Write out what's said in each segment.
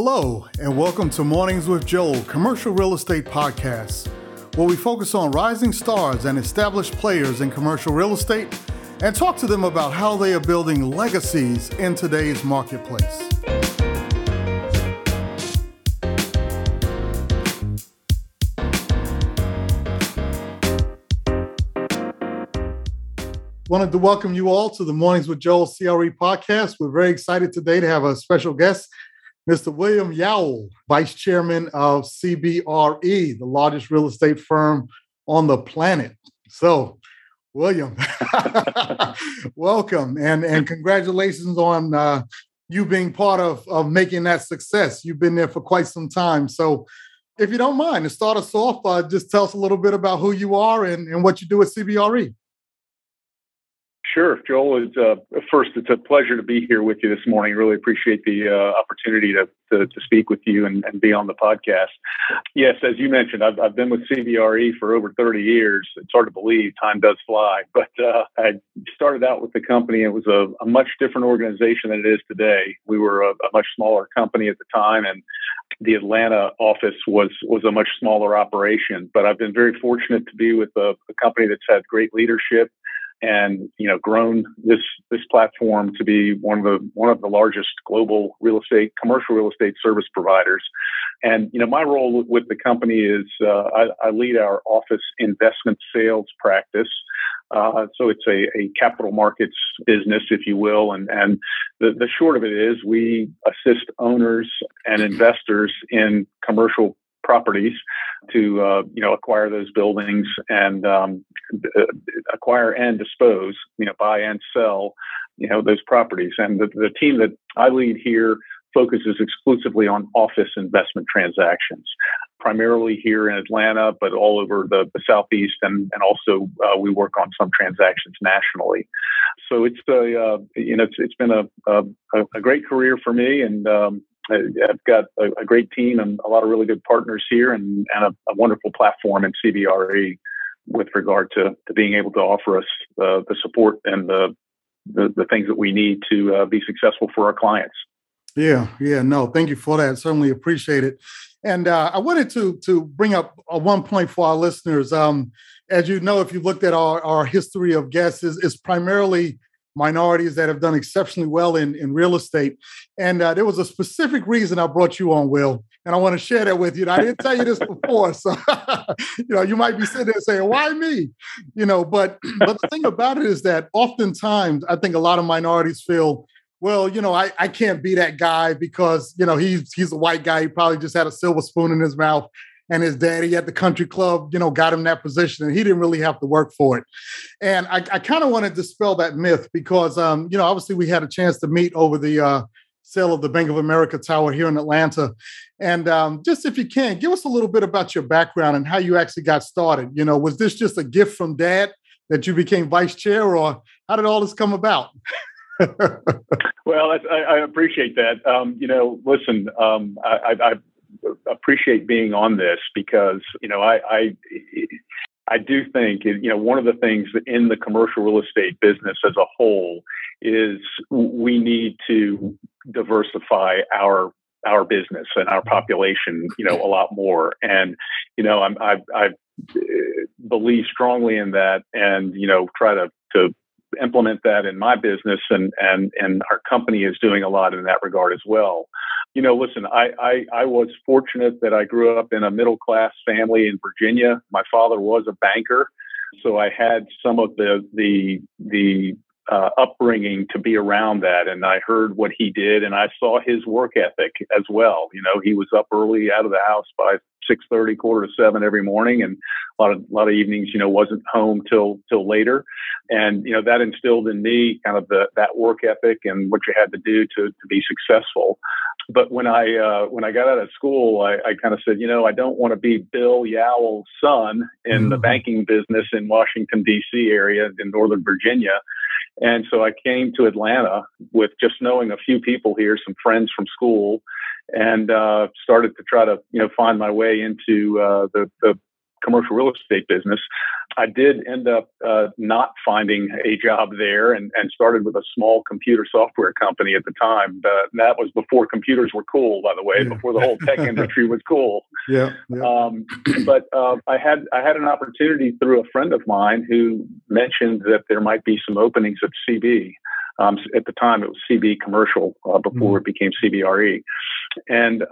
Hello, and welcome to Mornings with Joel, commercial real estate podcast, where we focus on rising stars and established players in commercial real estate and talk to them about how they are building legacies in today's marketplace. Wanted to welcome you all to the Mornings with Joel CRE podcast. We're very excited today to have a special guest, Mr. William Yowell, Vice Chairman of CBRE, the largest real estate firm on the planet. So, William, welcome and, and congratulations on uh, you being part of, of making that success. You've been there for quite some time. So, if you don't mind, to start us off, uh, just tell us a little bit about who you are and, and what you do at CBRE. Sure, Joel. It's, uh, first, it's a pleasure to be here with you this morning. Really appreciate the uh, opportunity to, to, to speak with you and, and, be on the podcast. Yes, as you mentioned, I've, I've, been with CBRE for over 30 years. It's hard to believe time does fly, but uh, I started out with the company. It was a, a, much different organization than it is today. We were a, a much smaller company at the time, and the Atlanta office was was a much smaller operation. But I've been very fortunate to be with a, a company that's had great leadership and you know grown this this platform to be one of the one of the largest global real estate commercial real estate service providers. And you know my role with the company is uh, I, I, lead our office investment sales practice. Uh, so it's a, a, capital markets business, if you will, and and the, the short of it is we assist owners and investors in commercial properties to uh, you know acquire those buildings and um, acquire and dispose, you know, buy and sell, you know, those properties. And the, the team that I lead here focuses exclusively on office investment transactions, primarily here in Atlanta, but all over the, the southeast, and and also uh, we work on some transactions nationally. So it's a uh, you know it's, it's been a, a, a great career for me, and um, I've got a, a, great team and a lot of really good partners here and, and a, a, wonderful platform in CBRE with regard to, to being able to offer us uh, the support and the, the, the, things that we need to uh, be successful for our clients. Yeah, yeah, no, thank you for that. Certainly appreciate it. And uh, I wanted to to bring up a one point for our listeners. Um, as you know, if you looked at our, our history of guests, is primarily minorities that have done exceptionally well in, in real estate. And uh, there was a specific reason I brought you on, Will, and I want to share that with you. I didn't tell you this before, so you know you might be sitting there saying, "Why me?" You know, but but the thing about it is that oftentimes I think a lot of minorities feel. Well, you know, I, I can't be that guy because, you know, he's he's a white guy. He probably just had a silver spoon in his mouth and his daddy at the country club, you know, got him that position, and he didn't really have to work for it. And I, I kind of want to dispel that myth because, um, you know, obviously we had a chance to meet over the uh, sale of the Bank of America Tower here in Atlanta, and um, just if you can, give us a little bit about your background and how you actually got started. You know, was this just a gift from dad that you became vice chair, or how did all this come about? well, I, I, appreciate that. Um, you know, listen, um, I, I, appreciate being on this because you know I, I I do think you know one of the things in the commercial real estate business as a whole is we need to diversify our our business and our population you know a lot more. And you know I'm, I I uh, believe strongly in that and you know try to to implement that in my business and and and our company is doing a lot in that regard as well you know, listen, I, I, I was fortunate that I grew up in a middle class family in Virginia. My father was a banker, so I had some of the the the uh, upbringing to be around that, and I heard what he did, and I saw his work ethic as well. You know, he was up early out of the house by six thirty, quarter to seven every morning, and a lot of a lot of evenings, you know, wasn't home till till later, and you know that instilled in me kind of the that work ethic and what you had to do to to be successful but when I uh, when I got out of school, I, I kind of said, you know, I don't want to be Bill Yowell's son in mm-hmm. the banking business in Washington D.C. area in Northern Virginia, and so I came to Atlanta with just knowing a few people here, some friends from school, and uh, started to try to you know find my way into uh, the the commercial real estate business. I did end up uh, not finding a job there and, and started with a small computer software company at the time. Uh, that was before computers were cool, by the way, yeah. before the whole tech industry was cool. Yeah. yeah. Um, but uh, I had I had an opportunity through a friend of mine who mentioned that there might be some openings at CB. Um, at the time, it was CB Commercial uh, before mm. it became CBRE, and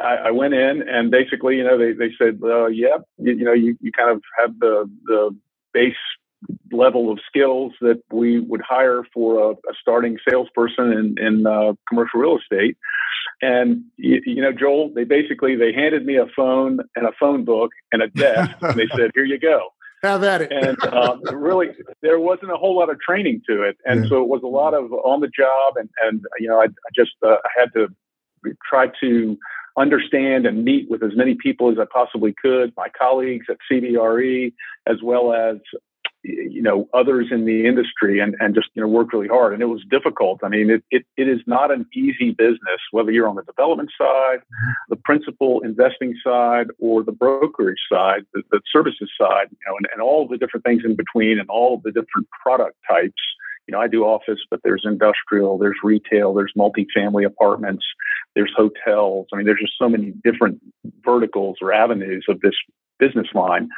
I, I, went in and basically, you know, they, they said, uh, yeah, you, you, know, you, you kind of have the, the base level of skills that we would hire for a, a starting salesperson in, in uh, commercial real estate. And, you, you, know, Joel, they basically, they handed me a phone and a phone book and a desk and they said, here you go. Have at it. and um, really, there wasn't a whole lot of training to it, and yeah. so it was a lot of on the job. And and you know, I, I just uh, I had to try to understand and meet with as many people as I possibly could, my colleagues at CBRE, as well as you know others in the industry and, and just you know work really hard. And it was difficult. I mean it, it, it is not an easy business whether you're on the development side mm-hmm. the principal investing side or the brokerage side the, the services side you know and, and all the different things in between and all the different product types you know, I do office, but there's industrial, there's retail, there's multifamily apartments, there's hotels. I mean, there's just so many different verticals or avenues of this business line.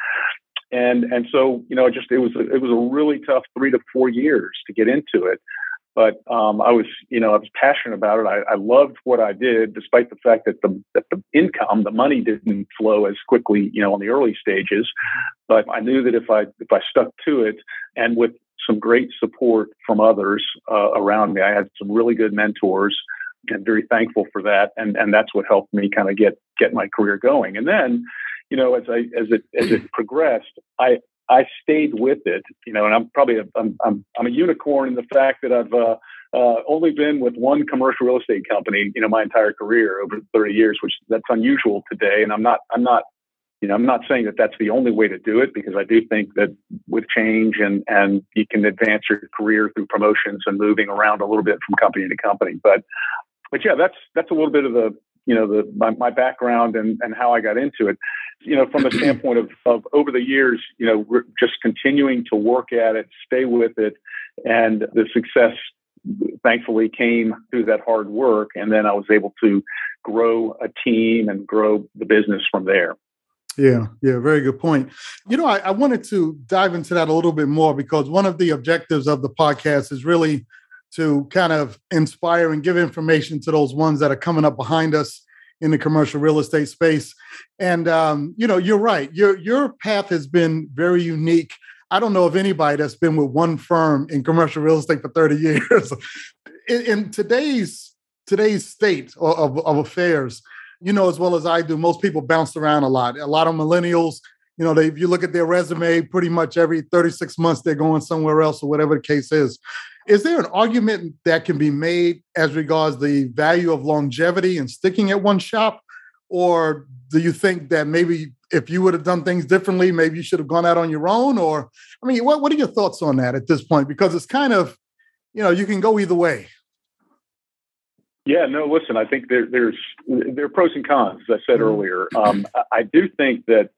And and so, you know, just it was a, it was a really tough three to four years to get into it. But um, I was, you know, I was passionate about it. I, I loved what I did, despite the fact that the that the income, the money didn't flow as quickly, you know, in the early stages. But I knew that if I if I stuck to it, and with some great support from others uh, around me. I had some really good mentors and very thankful for that. And, and that's what helped me kind of get, get my career going. And then, you know, as I, as it, as it progressed, I, I stayed with it, you know, and I'm probably a, I'm, I'm, I'm a unicorn in the fact that I've uh, uh, only been with one commercial real estate company, you know, my entire career over 30 years, which that's unusual today. And I'm not I'm not you know, I'm not saying that that's the only way to do it because I do think that with change and and you can advance your career through promotions and moving around a little bit from company to company. But but yeah, that's that's a little bit of the you know the my, my background and and how I got into it. You know, from the standpoint of of over the years, you know, just continuing to work at it, stay with it, and the success thankfully came through that hard work and then i was able to grow a team and grow the business from there yeah, yeah, very good point. You know, I, I, wanted to dive into that a little bit more because one of the objectives of the podcast is really to kind of inspire and give information to those ones that are coming up behind us in the commercial real estate space. And um, you know, you're right. Your your path has been very unique. I don't know of anybody that's been with one firm in commercial real estate for 30 years. in, in today's today's state of, of affairs, you know as well as I do, most people bounce around a lot. A lot of millennials, you know, they if you look at their resume, pretty much every 36 months they're going somewhere else or whatever the case is. Is there an argument that can be made as regards the value of longevity and sticking at one shop? Or do you think that maybe if you would have done things differently, maybe you should have gone out on your own? Or I mean, what, what are your thoughts on that at this point? Because it's kind of, you know, you can go either way. Yeah, no, listen, I think there, there's there are pros and cons, as I said mm-hmm. earlier. Um, I do think that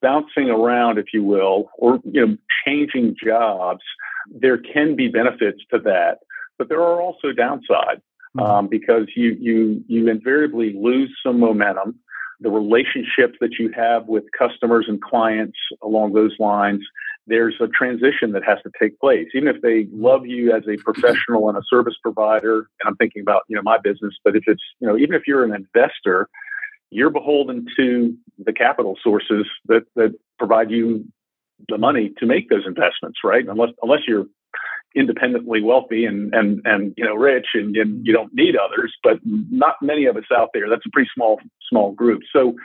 bouncing around, if you will, or you know, changing jobs, there can be benefits to that, but there are also downsides mm-hmm. um, because you you you invariably lose some momentum. The relationships that you have with customers and clients along those lines there's a transition that has to take place. Even if they love you as a professional and a service provider, and I'm thinking about you know my business, but if it's you know even if you're an investor, you're beholden to the capital sources that that provide you the money to make those investments, right? Unless unless you're independently wealthy and and and you know rich and, and you don't need others, but not many of us out there. That's a pretty small small group. So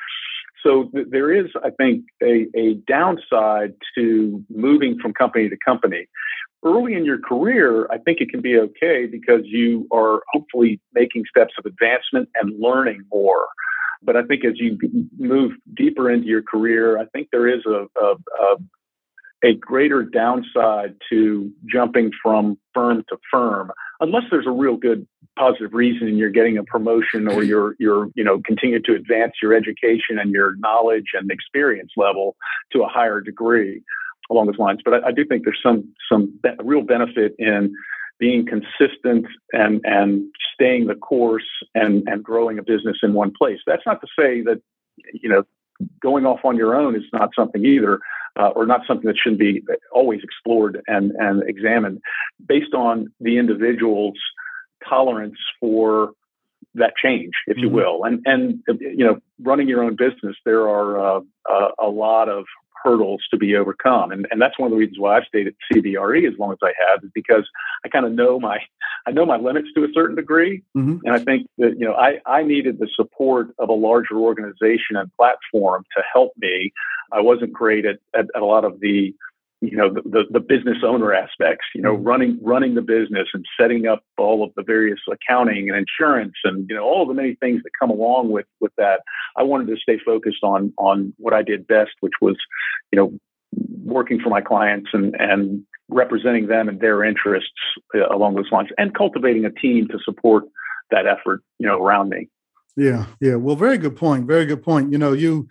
so th- there is, I think, a, a downside to moving from company to company. Early in your career, I think it can be okay because you are hopefully making steps of advancement and learning more. But I think as you move deeper into your career, I think there is a, a, a a greater downside to jumping from firm to firm unless there's a real good positive reason and you're getting a promotion or mm-hmm. you're you're you know continue to advance your education and your knowledge and experience level to a higher degree along those lines. But I, I do think there's some some be- real benefit in being consistent and and staying the course and and growing a business in one place. That's not to say that you know going off on your own is not something either, uh, or not something that shouldn't be always explored and and examined based on the individual's tolerance for that change, if you mm-hmm. will. And and you know, running your own business, there are uh, uh, a lot of hurdles to be overcome. And, and that's one of the reasons why I've stayed at CBRE as long as I have, is because I kind of know my I know my limits to a certain degree. Mm-hmm. And I think that, you know, I, I needed the support of a larger organization and platform to help me. I wasn't great at, at, at a lot of the you know the, the, the, business owner aspects you know mm-hmm. running running the business and setting up all of the various accounting and insurance and you know all the many things that come along with with that. I wanted to stay focused on on what i did best which was you know working for my clients and and representing them and their interests uh, along those lines and cultivating a team to support that effort you know around me. Yeah yeah. Well very good point very good point. You know you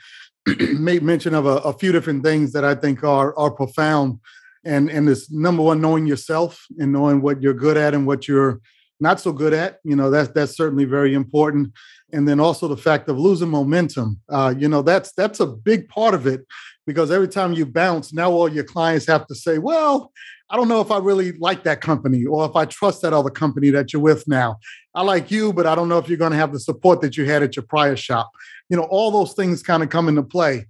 made mention of a, a, few different things that I think are are profound, and and this number one, knowing yourself and knowing what you're good at and what you're not so good at. You know, that's that's certainly very important. And then also the fact of losing momentum. Uh, you know, that's that's a big part of it because every time you bounce, now all your clients have to say, well, I don't know if I really like that company or if I trust that other company that you're with now. I like you, but I don't know if you're going to have the support that you had at your prior shop. You know, all those things kind of come into play.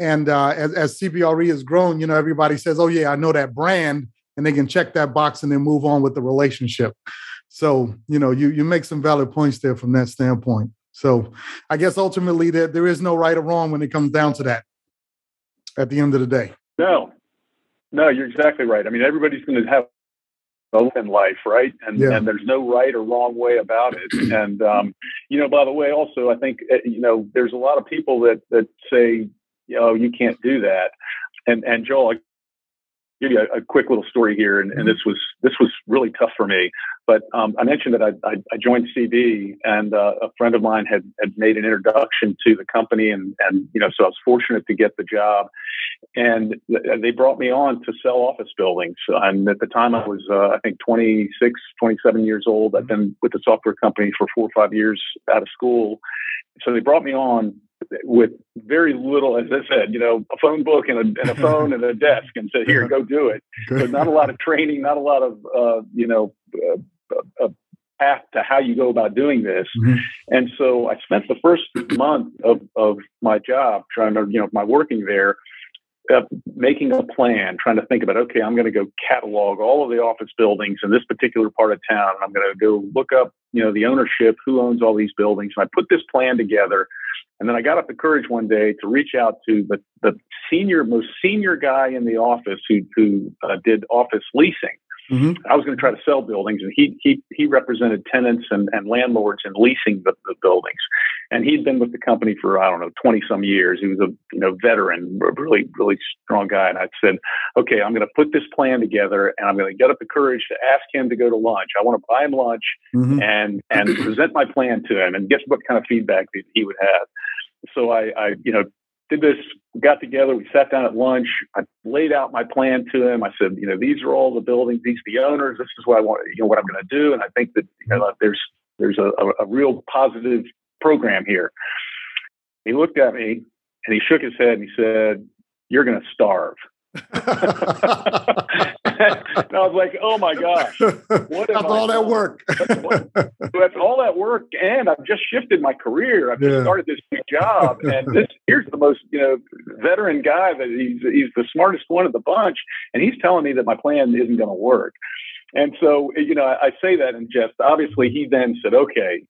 And uh, as, as CBRE has grown, you know, everybody says, oh, yeah, I know that brand. And they can check that box and then move on with the relationship. So, you know, you, you make some valid points there from that standpoint. So I guess ultimately there, there is no right or wrong when it comes down to that at the end of the day. No, no, you're exactly right. I mean, everybody's going to have both in life, right? And yeah. and there's no right or wrong way about it. And um, you know, by the way, also I think eh, you know there's a lot of people that that say, you know, you can't do that. And and Joel, I'll give you a, a quick little story here, and, and, mm-hmm. this was this was really tough for me. But um, I mentioned that I, I, I joined CB, and uh, a friend of mine had had made an introduction to the company, and and you know, so I was fortunate to get the job. And they brought me on to sell office buildings. And at the time, I was uh, I think 26, 27 years old. I'd been with the software company for four or five years out of school. So they brought me on with very little, as I said, you know, a phone book and a, and a phone and a desk, and said, "Here, go do it." So not a lot of training, not a lot of uh, you know uh, a path to how you go about doing this. Mm-hmm. And so I spent the first month of, of my job trying to, you know, my working there, uh, making a plan, trying to think about, okay, I'm going to go catalog all of the office buildings in this particular part of town. I'm going to go look up, you know, the ownership, who owns all these buildings. And I put this plan together. And then I got up the courage one day to reach out to the, the senior, most senior guy in the office who, who uh, did office leasing. Mm-hmm. I was going to try to sell buildings, and he he he represented tenants and, and landlords in leasing the, the buildings, and he'd been with the company for I don't know twenty some years. He was a you know veteran, a really really strong guy. And I said, okay, I'm going to put this plan together, and I'm going to get up the courage to ask him to go to lunch. I want to buy him lunch mm-hmm. and and present my plan to him, and guess what kind of feedback he would have. So I, I you know did this, got together, we sat down at lunch. I laid out my plan to him. I said, you know, these are all the buildings, these are the owners, this is what I want, you know, what I'm going to do. And I think that, you know, there's, there's a, a, a real positive program here. He looked at me and he shook his head and he said, you're going to starve. and I was like, oh my gosh, what After all that work. that's all that work. And I've just shifted my career. I've just started this new job. And this here's the most, you know, veteran guy that he's he's the smartest one of the bunch. And he's telling me that my plan isn't going to work. And so, you know, I, I say that in jest. Obviously, he then said, okay,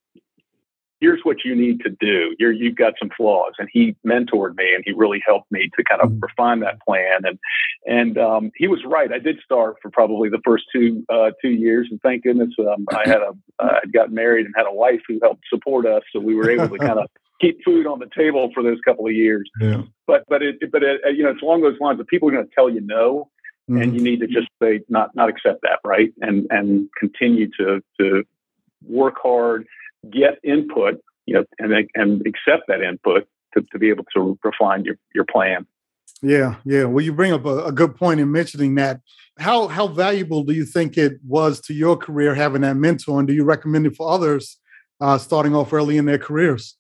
here's what you need to do. You're, you've got some flaws. And he mentored me and he really helped me to kind of mm-hmm. refine that plan. And, and, um, he was right. I did start for probably the first two, uh, two years. And thank goodness, um, I had a, uh, I'd got married and had a wife who helped support us. So we were able to kind of keep food on the table for those couple of years. Yeah. But, but it, but it, you know, it's along those lines that people are going to tell you no. mm-hmm. and you need to just say not not accept that, right? And and continue to to work hard, get input, you know, and and accept that input to, to be able to refine your your plan. Yeah, yeah. Well, you bring up a, a, good point in mentioning that. How how valuable do you think it was to your career having that mentor, and do you recommend it for others uh, starting off early in their careers?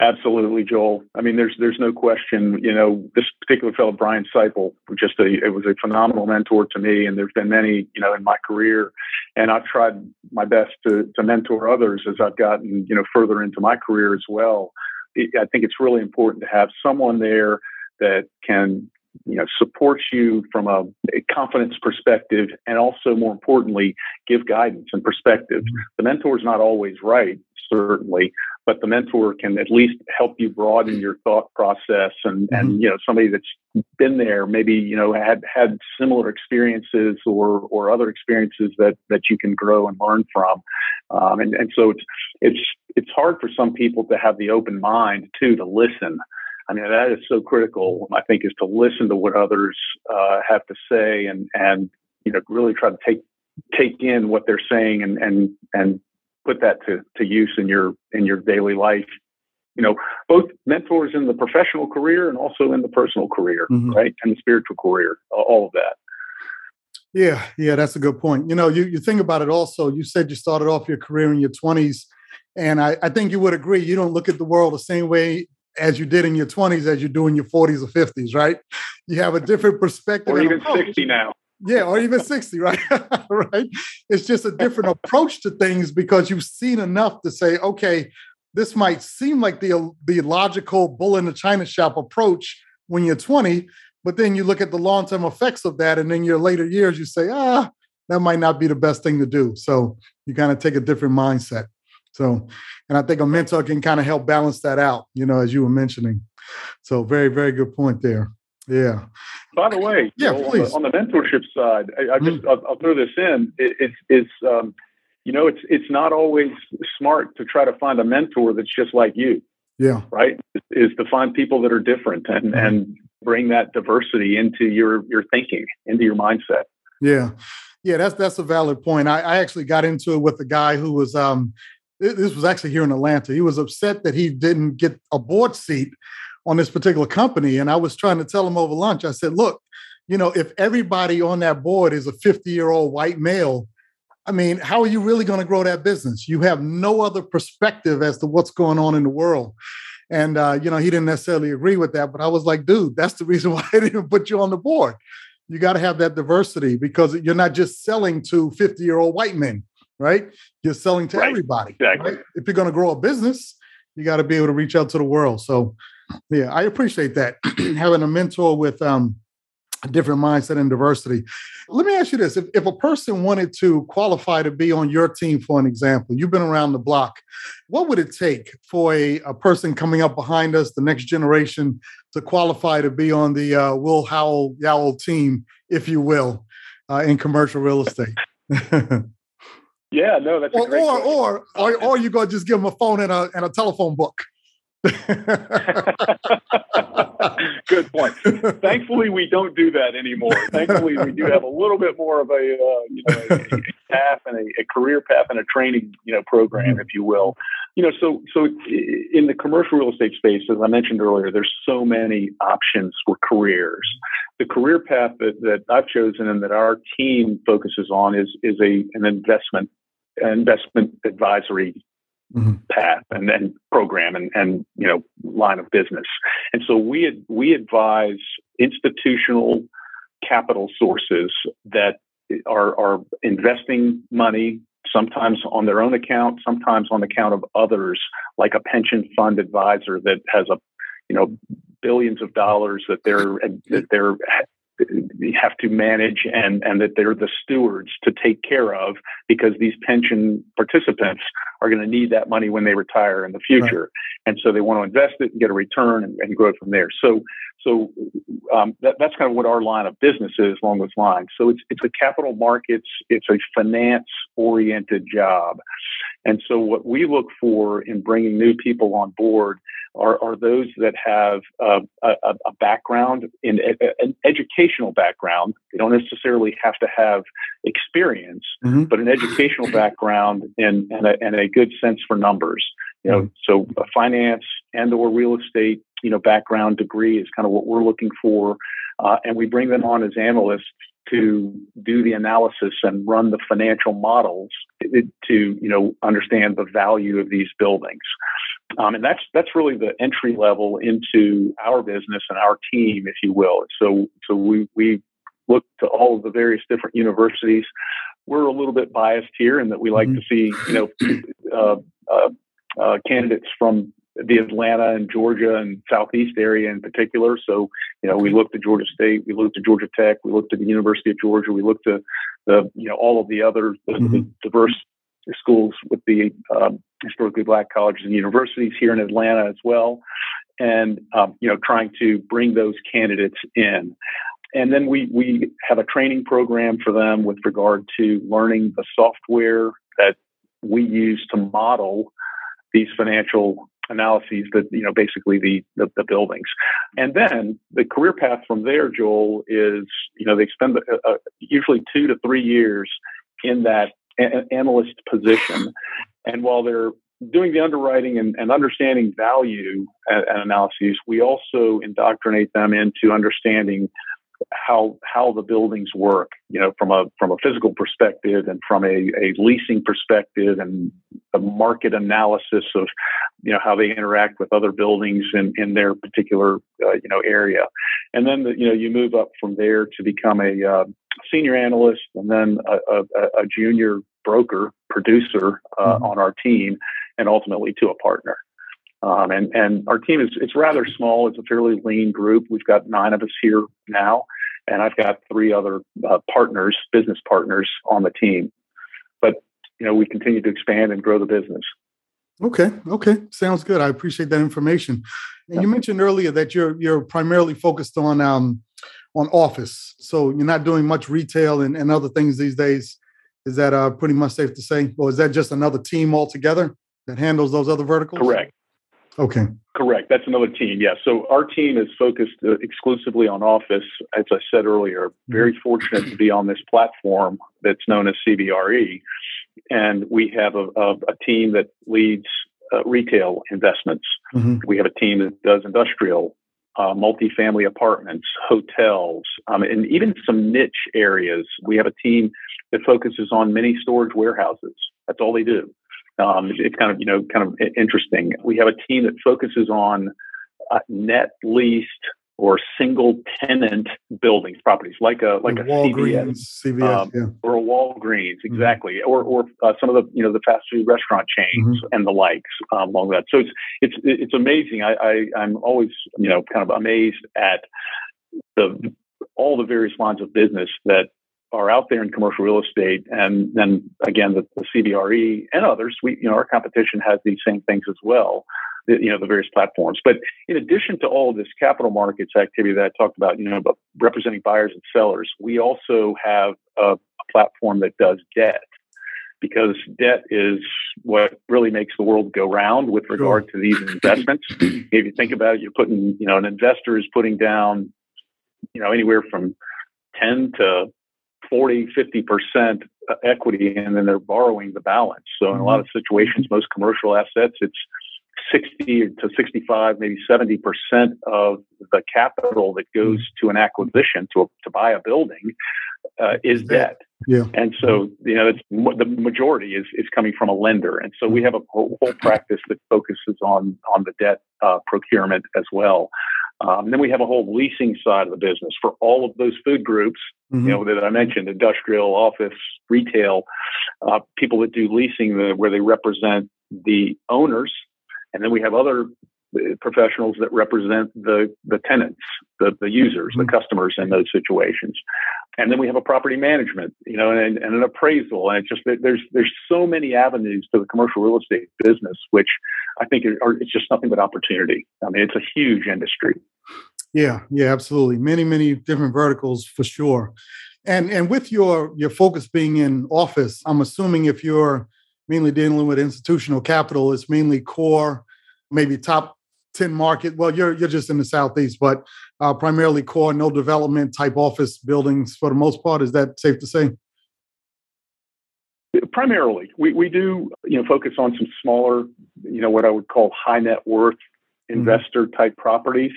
Absolutely, Joel. I mean, there's there's no question. You know, this particular fellow, Brian Seipel, was just a it was a phenomenal mentor to me, and there's been many, you know, in my career, and I've tried my best to to mentor others as I've gotten, you know, further into my career as well. I think it's really important to have someone there that can you know support you from a, a, confidence perspective and also more importantly give guidance and perspective mm-hmm. the mentor is not always right certainly but the mentor can at least help you broaden your thought process and mm-hmm. and you know somebody that's been there maybe you know had had similar experiences or or other experiences that that you can grow and learn from um, and and so it's it's it's hard for some people to have the open mind too to listen I mean, that is so critical. I think is to listen to what others uh, have to say and and you know really try to take take in what they're saying and and and put that to, to use in your in your daily life. You know both mentors in the professional career and also in the personal career mm-hmm. right? And the spiritual career all of that. Yeah yeah that's a good point. You know you, you think about it also you said you started off your career in your 20s and I, I think you would agree you don't look at the world the same way as you did in your 20s as you do in your 40s or 50s right? You have a different perspective or even 60 now yeah, or even 60, right? right. It's just a different approach to things because you've seen enough to say, okay, this might seem like the the logical bull in the china shop approach when you're 20, but then you look at the long-term effects of that, and in your later years, you say, ah, that might not be the best thing to do. So you kind of take a different mindset. So, and I think a mentor can kind of help balance that out, you know, as you were mentioning. So very, very good point there. Yeah. By the way, yeah, you know, please. On the, on the, mentorship side, I, I just mm I'll, I'll, throw this in. It, it's it's um, you know it's it's not always smart to try to find a mentor that's just like you. Yeah. Right. Is to find people that are different and mm and bring that diversity into your your thinking, into your mindset. Yeah. Yeah, that's that's a valid point. I, I actually got into it with a guy who was um this was actually here in Atlanta. He was upset that he didn't get a board seat on this particular company. And I was trying to tell him over lunch, I said, look, you know, if everybody on that board is a 50 year old white male, I mean, how are you really going to grow that business? You have no other perspective as to what's going on in the world. And, uh, you know, he didn't necessarily agree with that, but I was like, dude, that's the reason why I didn't put you on the board. You got to have that diversity because you're not just selling to 50 year old white men, right? You're selling to right. everybody. Exactly. Right? If you're going to grow a business, you got to be able to reach out to the world. So yeah, I appreciate that. Having a mentor with um, a different mindset and diversity. Let me ask you this if, if a person wanted to qualify to be on your team, for an example, you've been around the block, what would it take for a, a person coming up behind us, the next generation, to qualify to be on the uh, Will Howell Yowell team, if you will, uh, in commercial real estate? yeah, no, that's or, or, or, or, or, you go just give them a phone and a, and a telephone book. Good point. Thankfully, we don't do that anymore. Thankfully, we do have a little bit more of a uh, you know a, a path and a, a, career path and a training you know program, mm-hmm. if you will. You know, so so in the commercial real estate space, as I mentioned earlier, there's so many options for careers. The career path that, that I've chosen and that our team focuses on is is a an investment investment advisory mm-hmm. path and then program and, and you know line of business. And so we we advise institutional capital sources that are are investing money sometimes on their own account, sometimes on account of others, like a pension fund advisor that has a you know billions of dollars that they're that they're have to manage and, and that they're the stewards to take care of because these pension participants are going to need that money when they retire in the future. Right. And so they want to invest it and get a return and, and grow from there. So, so um, that, that's kind of what our line of business is along those lines. So it's, it's a capital markets, it's a finance oriented job. And so what we look for in bringing new people on board are, are those that have uh, a, a, background in a, an educational background. They don't necessarily have to have experience, mm-hmm. but an educational background and, and, a, and a good sense for numbers. You know, mm-hmm. so finance and or real estate, you know, background degree is kind of what we're looking for. Uh, and we bring them on as analysts to do the analysis and run the financial models to you know understand the value of these buildings um, and that's that's really the entry level into our business and our team if you will so so we we look to all of the various different universities we're a little bit biased here in that we like mm-hmm. to see you know uh, uh, uh, candidates from the Atlanta and Georgia and Southeast area in particular. So, you know, we looked at Georgia State, we looked at Georgia Tech, we looked at the University of Georgia, we looked at the, you know, all of the other the, mm-hmm. the diverse schools with the um, historically black colleges and universities here in Atlanta as well, and um, you know, trying to bring those candidates in. And then we we have a training program for them with regard to learning the software that we use to model these financial analyses that you know basically the, the, the buildings. And then the career path from there joel is you know they spend uh, uh usually two to three years in that a- analyst position. And while they're doing the underwriting and, and understanding value and, and analyses we also indoctrinate them into understanding how how the buildings work, you know, from a from a physical perspective and from a, a leasing perspective and the market analysis of you know how they interact with other buildings in, in their particular uh, you know area, and then the, you know you move up from there to become a uh, senior analyst and then a, a, a junior broker producer uh, mm-hmm. on our team, and ultimately to a partner. Um, and and our team is it's rather small. It's a fairly lean group. We've got nine of us here now, and I've got three other uh, partners, business partners on the team. But you know, we continue to expand and grow the business. Okay, okay, sounds good. I appreciate that information. And yeah. you mentioned earlier that you're you're primarily focused on um, on office, so you're not doing much retail and, and other things these days. Is that uh, pretty much safe to say, or is that just another team altogether that handles those other verticals? Correct. Okay. Correct. That's another team. Yeah. So our team is focused uh, exclusively on Office. As I said earlier, very mm-hmm. fortunate to be on this platform that's known as CBRE, and we have a, a, a team that leads uh, retail investments. Mm-hmm. We have a team that does industrial, uh, multifamily apartments, hotels, um, and even some niche areas. We have a team that focuses on mini storage warehouses. That's all they do. Um, it's kind of you know kind of interesting. We have a team that focuses on uh, net leased or single tenant buildings, properties like a like a Walgreens, CVS, CVS um, yeah. or a Walgreens, mm-hmm. exactly, mm-hmm. or or uh, some of the you know the fast food restaurant chains mm-hmm. and the likes um, along that. So it's it's it's amazing. I, I I'm always you know kind of amazed at the all the various lines of business that are out there in commercial real estate, and then again the, the CBRE and others, we you know our competition has these same things as well. The, you know the various platforms. But in addition to all this capital markets activity that I talked about, you know, about representing buyers and sellers, we also have a, a platform that does debt because debt is what really makes the world go round with regard to these investments. if you think about it, you're putting, you know, an investor is putting down, you know, anywhere from 10 to 40, 50% equity and then they're borrowing the balance. So in a lot of mm-hmm. situations, most commercial assets, it's 60 to 65, maybe 70% of the capital that goes mm-hmm. to an acquisition to, to buy a building uh, is debt. Yeah. And so, you know, it's, the majority is, is coming from a lender. And so we have a whole, whole practice that focuses on, on the debt uh, procurement as well. Um, then we have a whole leasing side of the business for all of those food groups, mm-hmm. you know, that I mentioned, industrial, office, retail, uh, people that do leasing the, where they represent the owners. And then we have other professionals that represent the, the tenants, the, the users, mm-hmm. the customers in those situations. And then we have a property management, you know, and, and an appraisal. And it's just, there's, there's so many avenues to the commercial real estate business, which I think are, it's just nothing but opportunity. I mean, it's a huge industry. Yeah, yeah, absolutely. Many, many different verticals for sure. And and with your your focus being in office, I'm assuming if you're mainly dealing with institutional capital, it's mainly core, maybe top 10 market. Well, you're you're just in the southeast, but uh, primarily core, no development type office buildings for the most part. Is that safe to say? Primarily, we, we do you know focus on some smaller, you know, what I would call high net worth mm-hmm. investor type properties,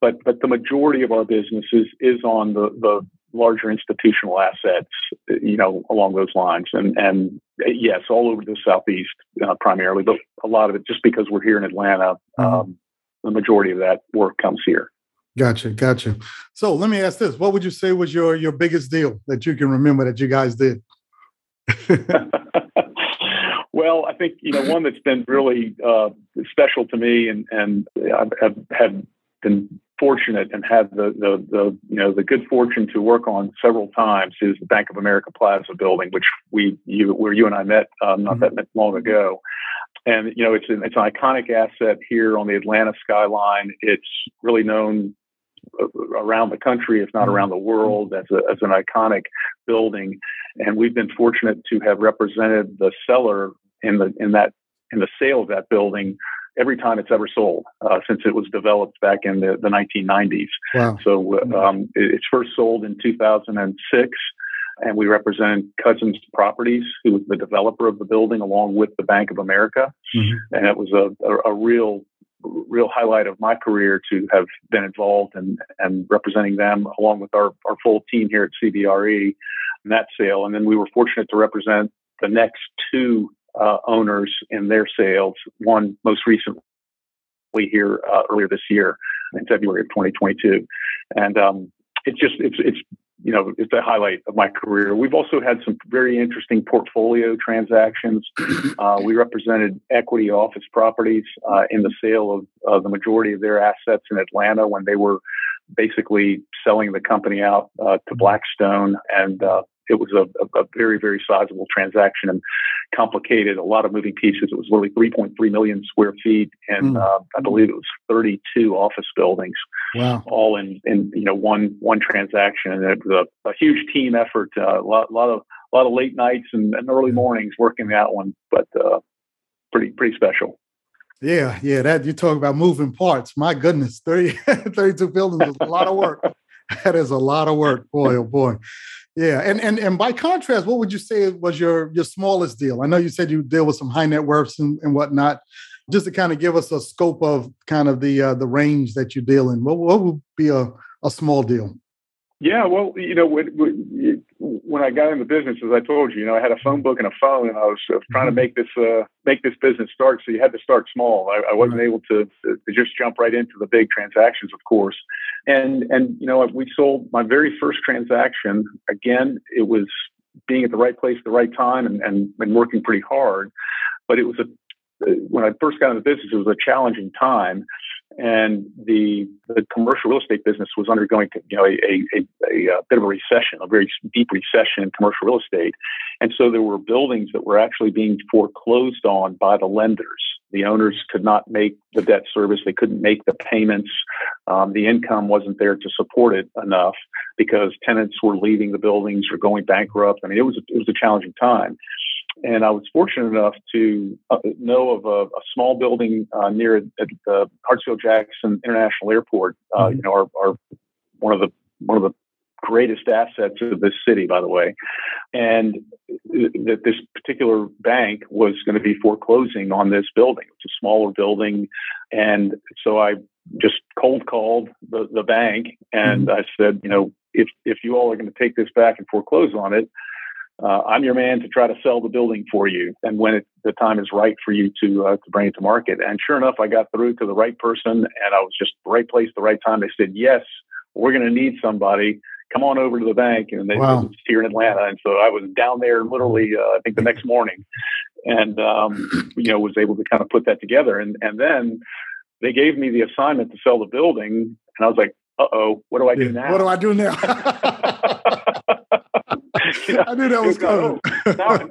but but the majority of our business is, is on the the larger institutional assets, you know, along those lines. And and yes, all over the southeast uh, primarily, but a lot of it just because we're here in Atlanta. Mm-hmm. Um, the majority of that work comes here. Gotcha, gotcha. So let me ask this: What would you say was your your biggest deal that you can remember that you guys did? well, I think you know one that's been really uh, special to me, and and I have, have been fortunate and had the, the the you know the good fortune to work on several times is the Bank of America Plaza building, which we you where you and I met um, not mm-hmm. that long ago. And you know it's an it's an iconic asset here on the Atlanta skyline. It's really known around the country, if not mm-hmm. around the world, as, a, as an iconic building. And we've been fortunate to have represented the seller in the in that in the sale of that building every time it's ever sold uh, since it was developed back in the, the 1990s. Wow. So uh, um, it's first sold in 2006. And we represent Cousins Properties, who was the developer of the building, along with the Bank of America. Mm-hmm. And it was a, a, a real real highlight of my career to have been involved and, and representing them along with our, our full team here at CBRE in that sale. And then we were fortunate to represent the next two uh, owners in their sales, one most recently here uh, earlier this year in February of 2022. And um, it's just, it's, it's, you know, it's a highlight of my career. We've also had some very interesting portfolio transactions. Uh, we represented equity office properties uh, in the sale of uh, the majority of their assets in Atlanta when they were basically selling the company out uh, to Blackstone and uh, it was a, a, very, very sizable transaction and complicated, a lot of moving pieces. It was really 3.3 million square feet, and mm. uh, I believe it was 32 office buildings, wow. all in, in you know one one transaction. And it was a, a huge team effort, uh, a lot, lot of a lot of late nights and, and early mornings working that one, but uh, pretty pretty special. Yeah, yeah, that you talk about moving parts. My goodness, 30, 32 buildings is a lot of work. that is a lot of work, boy, oh boy. Yeah, and and and by contrast, what would you say was your your smallest deal? I know you said you deal with some high net worths and, and whatnot. Just to kind of give us a scope of kind of the uh, the range that you deal in, what, what would be a, a small deal? Yeah, well, you know, when, when I got in the business, as I told you, you know, I had a phone book and a phone, and I was, was trying to mm-hmm. make this uh, make this business start. So you had to start small. I, I wasn't able to, to just jump right into the big transactions, of course. And and you know, we sold my very first transaction. Again, it was being at the right place at the right time and and, and working pretty hard. But it was a when I first got into the business, it was a challenging time, and the the commercial real estate business was undergoing you know a, a, a, bit of a recession, a very deep recession in commercial real estate, and so there were buildings that were actually being foreclosed on by the lenders. The owners could not make the debt service; they couldn't make the payments. Um, the income wasn't there to support it enough because tenants were leaving the buildings or going bankrupt. I mean, it was it was a challenging time. And I was fortunate enough to uh, know of a, a small building uh, near at, the Hartsfield Jackson International Airport. Uh, mm-hmm. You know, our, our, one of the one of the greatest assets of this city, by the way, and that this particular bank was going to be foreclosing on this building. It's a smaller building, and so I just cold called the, the bank and mm-hmm. I said, you know, if if you all are going to take this back and foreclose on it, uh, I'm your man to try to sell the building for you. And when it, the time is right for you to uh, to bring it to market. And sure enough, I got through to the right person, and I was just the right place, the right time. They said, "Yes, we're going to need somebody. Come on over to the bank." And they wow. was here in Atlanta, and so I was down there literally, uh, I think the next morning, and um, you know was able to kind of put that together. And and then they gave me the assignment to sell the building, and I was like, "Uh oh, what do I do now? What do I do now?" you know, I knew that was coming. now,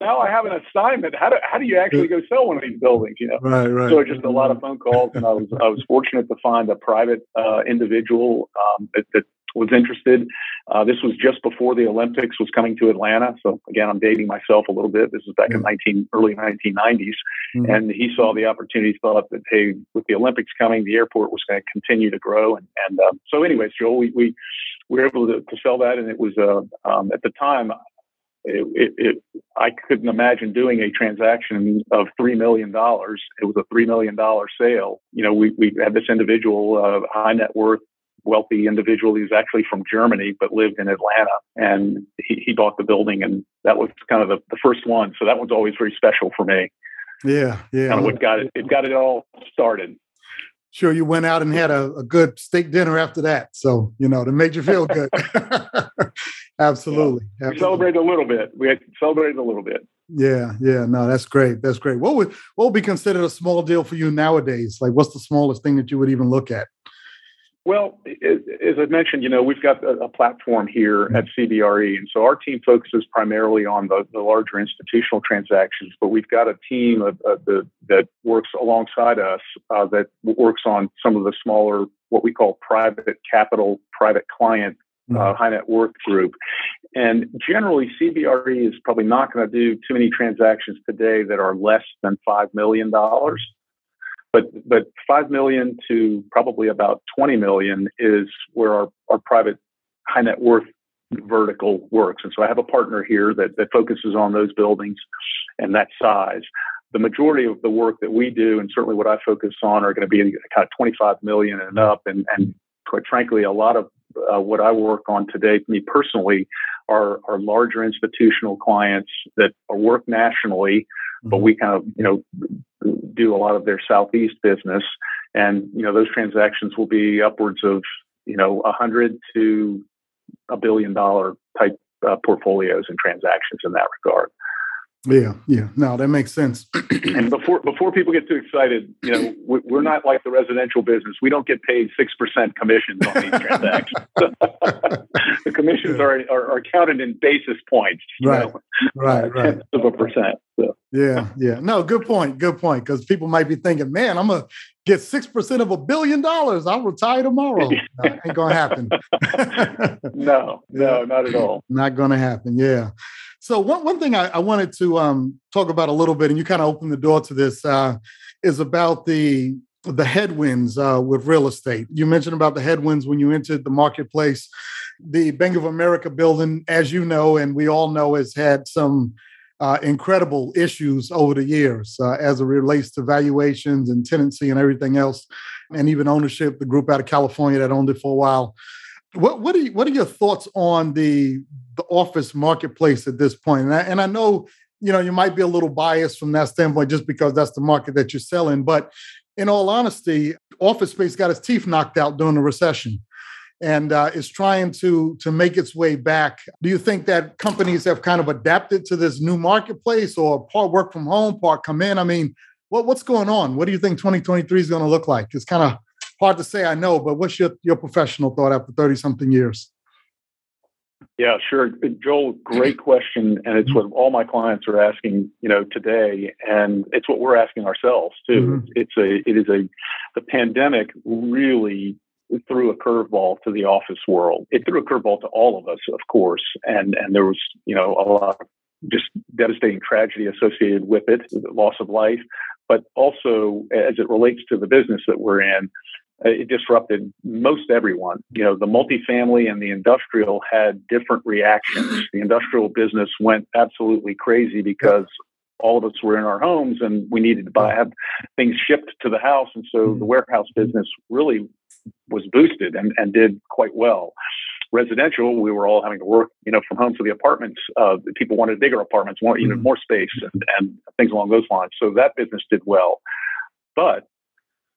now, I have an assignment. How do how do you actually go sell one of these buildings? You know, right, right. So just a lot of phone calls, and I was I was fortunate to find a private uh, individual um, that, that, was interested. Uh, this was just before the Olympics was coming to Atlanta. So again, I'm dating myself a little bit. This was back in 19 early 1990s, mm-hmm. and he saw the opportunity. Thought that hey, with the Olympics coming, the airport was going to continue to grow. And, and uh, so, anyways, Joel, we, we we were able to, to sell that, and it was uh, um, at the time. It, it, it, I couldn't imagine doing a transaction of three million dollars. It was a three million dollar sale. You know, we we had this individual, uh, high net worth wealthy individual. He was actually from Germany, but lived in Atlanta. And he, he bought the building, and that was kind of the, the first one. So that one's always very special for me. Yeah, yeah. Kind of what got it, it got it all started. Sure, you went out and had a, a good steak dinner after that. So, you know, to make you feel good. Absolutely. Yeah. We celebrated a little bit. We celebrated a little bit. Yeah, yeah. No, that's great. That's great. What would what would be considered a small deal for you nowadays? Like what's the smallest thing that you would even look at? Well, as I mentioned, you know, we've got a, platform here at CBRE, and so our team focuses primarily on the, the larger institutional transactions. But we've got a team of, of the, that works alongside us uh, that works on some of the smaller, what we call private capital, private client, uh, mm-hmm. high net worth group. And generally, CBRE is probably not going to do too many transactions today that are less than five million dollars. But but five million to probably about twenty million is where our, our private high net worth vertical works. And so I have a partner here that, that focuses on those buildings and that size. The majority of the work that we do, and certainly what I focus on, are going to be kind of 25 million and up. And, and quite frankly, a lot of uh, what I work on today, me personally, are, are larger institutional clients that work nationally, but mm-hmm. we kind of, you know, do a lot of their southeast business, and you know those transactions will be upwards of you know a hundred to a billion dollar type uh, portfolios and transactions in that regard. Yeah, yeah. No, that makes sense. and before before people get too excited, you know, we're not like the residential business. We don't get paid six percent commissions on these transactions. the commissions yeah. are, are, are counted in basis points. right, know, right, right. Of a percent. So. Yeah, yeah. No, good point. Good point. Because people might be thinking, "Man, I'm gonna get six percent of a billion dollars. I'll retire tomorrow." No, ain't gonna happen. no, no, not at all. Not gonna happen. Yeah. So one, one thing I, I wanted to um, talk about a little bit, and you kind of opened the door to this, uh, is about the the headwinds uh, with real estate. You mentioned about the headwinds when you entered the marketplace. The Bank of America building, as you know, and we all know, has had some uh, incredible issues over the years uh, as it relates to valuations and tenancy and everything else, and even ownership. The group out of California that owned it for a while. What what are you, what are your thoughts on the the office marketplace at this point. And I, and I know, you know, you might be a little biased from that standpoint just because that's the market that you're selling. But in all honesty, office space got its teeth knocked out during the recession and uh, is trying to to make its way back. Do you think that companies have kind of adapted to this new marketplace, or part work from home, part come in? I mean, what, what's going on? What do you think 2023 is going to look like? It's kind of hard to say, I know, but what's your your professional thought after 30 something years? Yeah, sure. Joel, great question. And it's what all my clients are asking, you know, today. And it's what we're asking ourselves too. Mm-hmm. It's a, it is a, the pandemic really threw a curveball to the office world. It threw a curveball to all of us, of course. And, and there was, you know, a lot of just devastating tragedy associated with it, loss of life, but also as it relates to the business that we're in, it disrupted most everyone. You know, the multifamily and the industrial had different reactions. The industrial business went absolutely crazy because all of us were in our homes and we needed to buy have things shipped to the house, and so the mm-hmm. warehouse business really was boosted and, and did quite well. Residential, we were all having to work, you know, from home. So the apartments, uh, people wanted bigger apartments, wanted even mm-hmm. more space, and, and things along those lines. So that business did well. But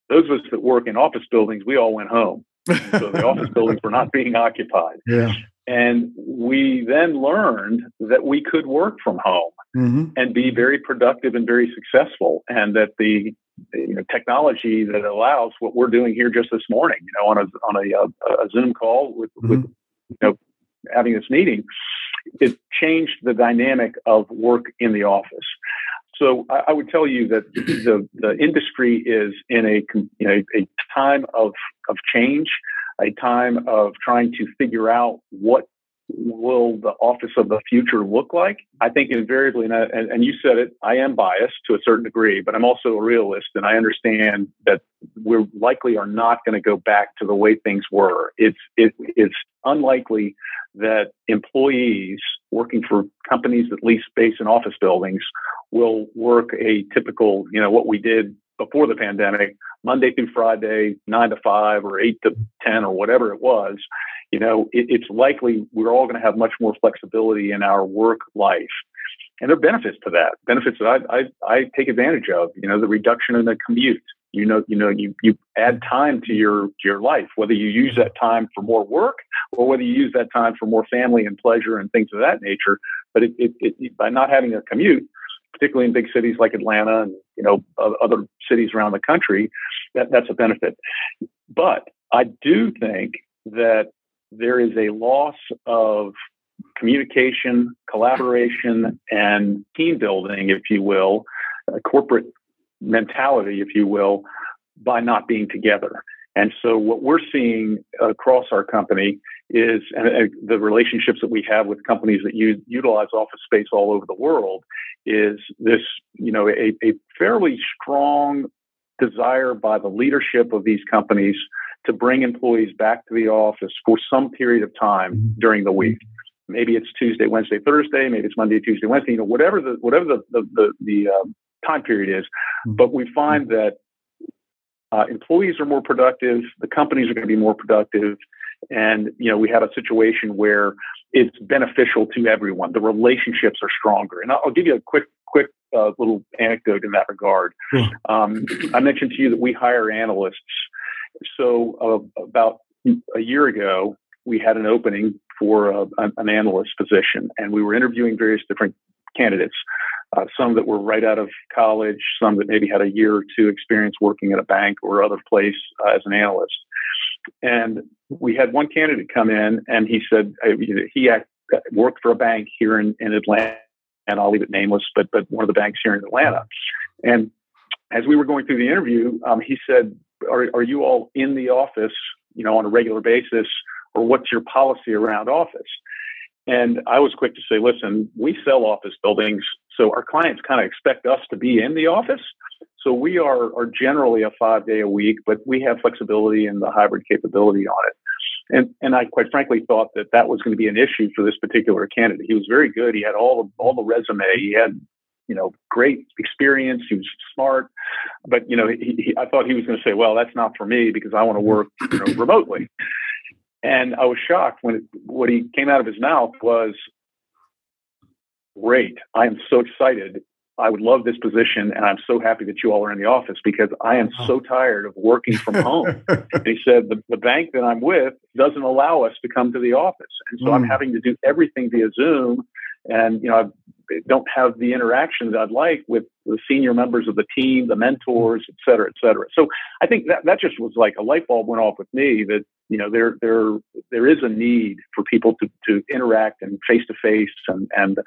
those of us that work in office buildings, we all went home. so the office buildings were not being occupied. Yeah. And we then learned that we could work from home mm-hmm. and be very productive and very successful, and that the you know, technology that allows what we're doing here just this morning, you know, on a on a, a, a Zoom call with, mm-hmm. with you know having this meeting, it changed the dynamic of work in the office. So I, I would tell you that the, the industry is in a, you know, a time of, of change. a time of trying to figure out what will the office of the future look like? I think invariably, and, I, and, you said it, I am biased to a certain degree, but I'm also a realist, and I understand that we're likely are not going to go back to the way things were. It's it, it's unlikely that employees working for companies that lease space in office buildings will work a typical, you know, what we did before the pandemic, Monday through Friday, nine to five or eight to 10 or whatever it was you know, it, it's likely we're all going to have much more flexibility in our work life. And there are benefits to that, benefits that I, I, I take advantage of, you know, the reduction in the commute. You know, you know, you, you add time to your your life, whether you use that time for more work or whether you use that time for more family and pleasure and things of that nature. But it, it, it by not having a commute, particularly in big cities like Atlanta and you know other cities around the country, that that's a benefit. But I do think that there is a loss of communication, collaboration, and team building, if you will, corporate mentality, if you will, by not being together. And so, what we're seeing across our company is and the relationships that we have with companies that use, utilize office space all over the world is this, you know, a, a fairly strong desire by the leadership of these companies to bring employees back to the office for some period of time mm-hmm. during the week. Maybe it's Tuesday, Wednesday, Thursday. Maybe it's Monday, Tuesday, Wednesday. You know, whatever the whatever the the the, the uh, time period is. Mm-hmm. But we find that uh, employees are more productive. The companies are going to be more productive, and you know we have a situation where it's beneficial to everyone. The relationships are stronger. And I'll, I'll give you a quick quick uh, little anecdote in that regard. Um, I mentioned to you that we hire analysts so uh, about a year ago, we had an opening for uh, an analyst position, and we were interviewing various different candidates. Uh, some that were right out of college, some that maybe had a year or two experience working at a bank or other place uh, as an analyst. And we had one candidate come in, and he said he worked for a bank here in, in Atlanta, and I'll leave it nameless, but but one of the banks here in Atlanta. And as we were going through the interview, um, he said, are, are you all in the office, you know, on a regular basis, or what's your policy around office? And I was quick to say, listen, we sell office buildings, so our clients kind of expect us to be in the office. So we are, are generally a five day a week, but we have flexibility and the hybrid capability on it. And, and I quite frankly thought that that was going to be an issue for this particular candidate. He was very good. He had all the, all the resume. He had you know, great experience. He was smart, but you know, he, he, I thought he was going to say, "Well, that's not for me because I want to work you know, remotely." And I was shocked when it, what he came out of his mouth was, "Great! I am so excited. I would love this position, and I'm so happy that you all are in the office because I am so tired of working from home." and he said, the, "The bank that I'm with doesn't allow us to come to the office, and so mm. I'm having to do everything via Zoom." And you know, I've don't have the interactions I'd like with the senior members of the team, the mentors, et cetera, et cetera. So I think that that just was like a light bulb went off with me that you know there there there is a need for people to to interact and face to face and and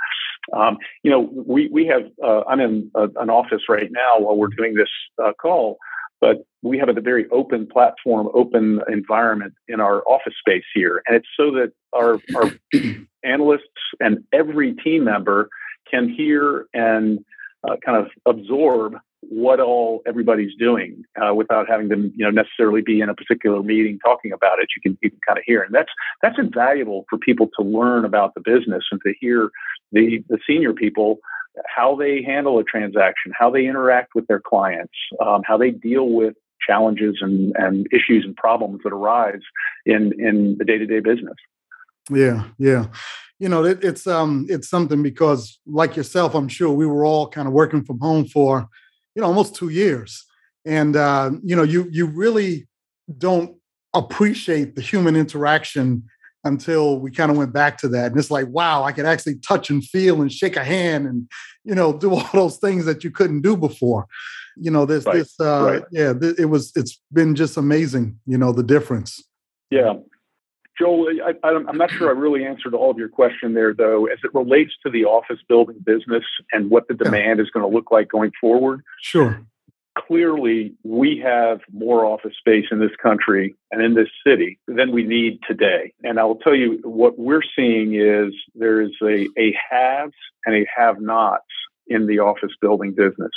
um, you know we we have uh, I'm in a, an office right now while we're doing this uh, call. But we have a very open platform, open environment in our office space here. And it's so that our, our analysts and every team member can hear and uh, kind of absorb what all everybody's doing uh, without having to you know necessarily be in a particular meeting talking about it. You can you can kind of hear. And that's that's invaluable for people to learn about the business and to hear the the senior people how they handle a transaction how they interact with their clients um, how they deal with challenges and, and issues and problems that arise in in the day-to-day business. Yeah yeah. You know, it, it's um it's something because like yourself, I'm sure we were all kind of working from home for, you know, almost two years. And uh, you know, you you really don't appreciate the human interaction until we kind of went back to that. And it's like, wow, I could actually touch and feel and shake a hand and, you know, do all those things that you couldn't do before. You know, there's right. this, uh, right. yeah, th- it was, it's been just amazing, you know, the difference. Yeah. Joel, I, am not sure I really answered all of your question there, though, as it relates to the office building business and what the demand yeah. is going to look like going forward. Sure. clearly we have more office space in this country and in this city than we need today. And I will tell you what we're seeing is there is a, a haves and a have nots in the office building business.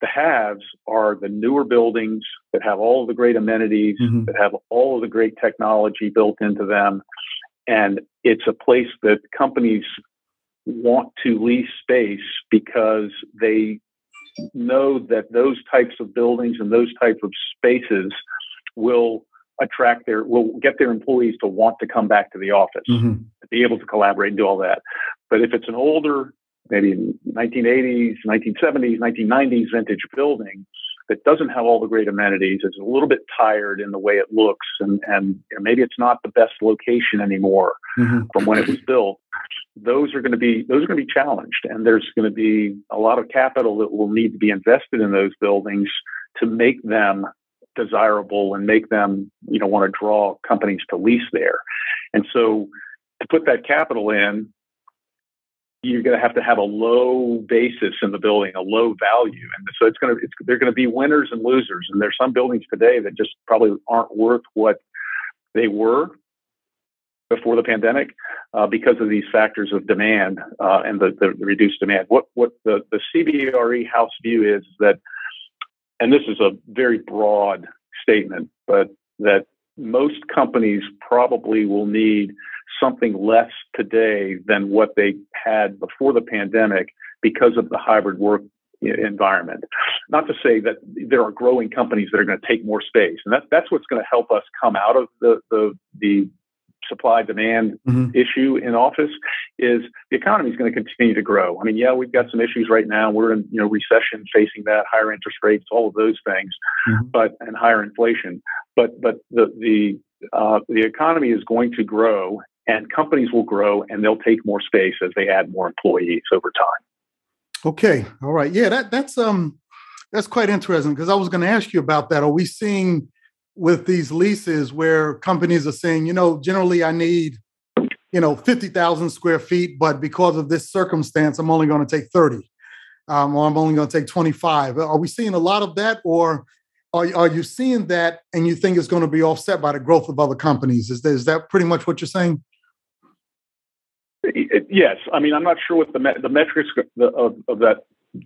The haves are the newer buildings that have all of the great amenities, mm-hmm. that have all of the great technology built into them. And it's a place that companies want to lease space because they know that those types of buildings and those types of spaces will attract their will get their employees to want to come back to the office mm-hmm. to be able to collaborate and do all that but if it's an older maybe 1980s 1970s 1990s vintage building that doesn't have all the great amenities is a little bit tired in the way it looks and and maybe it's not the best location anymore mm-hmm. from when it was built those are going to be those are going to be challenged and there's going to be a lot of capital that will need to be invested in those buildings to make them desirable and make them you know want to draw companies to lease there and so to put that capital in you're going to have to have a low basis in the building, a low value, and so it's going to it's, they're going to be winners and losers. And there's some buildings today that just probably aren't worth what they were before the pandemic uh, because of these factors of demand uh, and the, the, reduced demand. What what the, the CBRE house view is that, and this is a very broad statement, but that most companies probably will need something less today than what they had before the pandemic because of the hybrid work environment. Not to say that there are growing companies that are going to take more space, and that's that's what's going to help us come out of the the, the supply demand mm-hmm. issue in office is the economy is going to continue to grow. I mean, yeah, we've got some issues right now. We're in you know recession, facing that, higher interest rates, all of those things, mm-hmm. but and higher inflation. But but the the uh, the economy is going to grow, and companies will grow, and they'll take more space as they add more employees over time. Okay, all right, yeah, that that's um that's quite interesting because I was going to ask you about that. Are we seeing with these leases where companies are saying, you know, generally I need, you know, 50,000 square feet, but because of this circumstance, I'm only going to take 30 um, or I'm only going to take 25. Are we seeing a lot of that or are, are you seeing that and you think it's going to be offset by the growth of other companies? Is that, is that pretty much what you're saying? Yes. I mean, I'm not sure what the, me- the metrics of, of that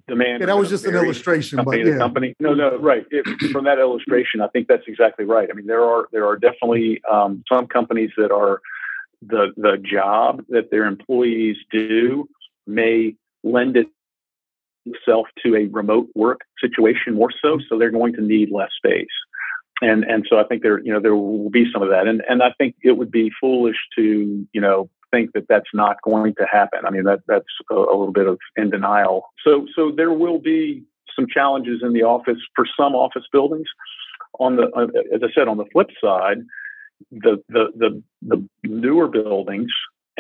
demand. Yeah, that was just an illustration, company but yeah. company. No, no, right. It, from that illustration, I think that's exactly right. I mean, there are there are definitely um, some companies that are the the job that their employees do may lend itself to a remote work situation more so. So they're going to need less space. And and so I think there you know there will be some of that. And and I think it would be foolish to you know think that that's not going to happen. I mean, that that's a, a little bit of in denial. So, so there will be some challenges in the office for some office buildings. On the, uh, as I said, on the flip side, the the the, the newer buildings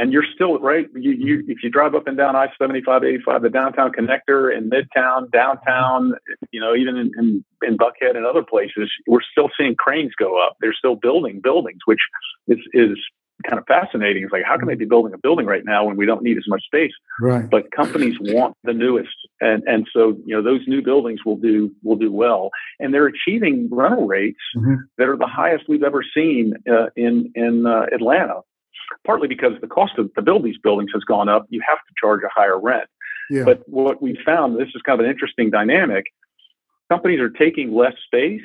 and you're still right. You, you, if you drive up and down I seventy five, eighty five, the downtown connector in Midtown, downtown, you know, even in, in, in Buckhead and other places, we're still seeing cranes go up. They're still building buildings, which is is kind of fascinating. It's like, how can they be building a building right now when we don't need as much space? Right. But companies want the newest, and and so you know those new buildings will do will do well, and they're achieving rental rates mm-hmm. that are the highest we've ever seen uh, in in uh, Atlanta. Partly because the cost of to build these buildings has gone up, you have to charge a higher rent. Yeah. But what we found, this is kind of an interesting dynamic. Companies are taking less space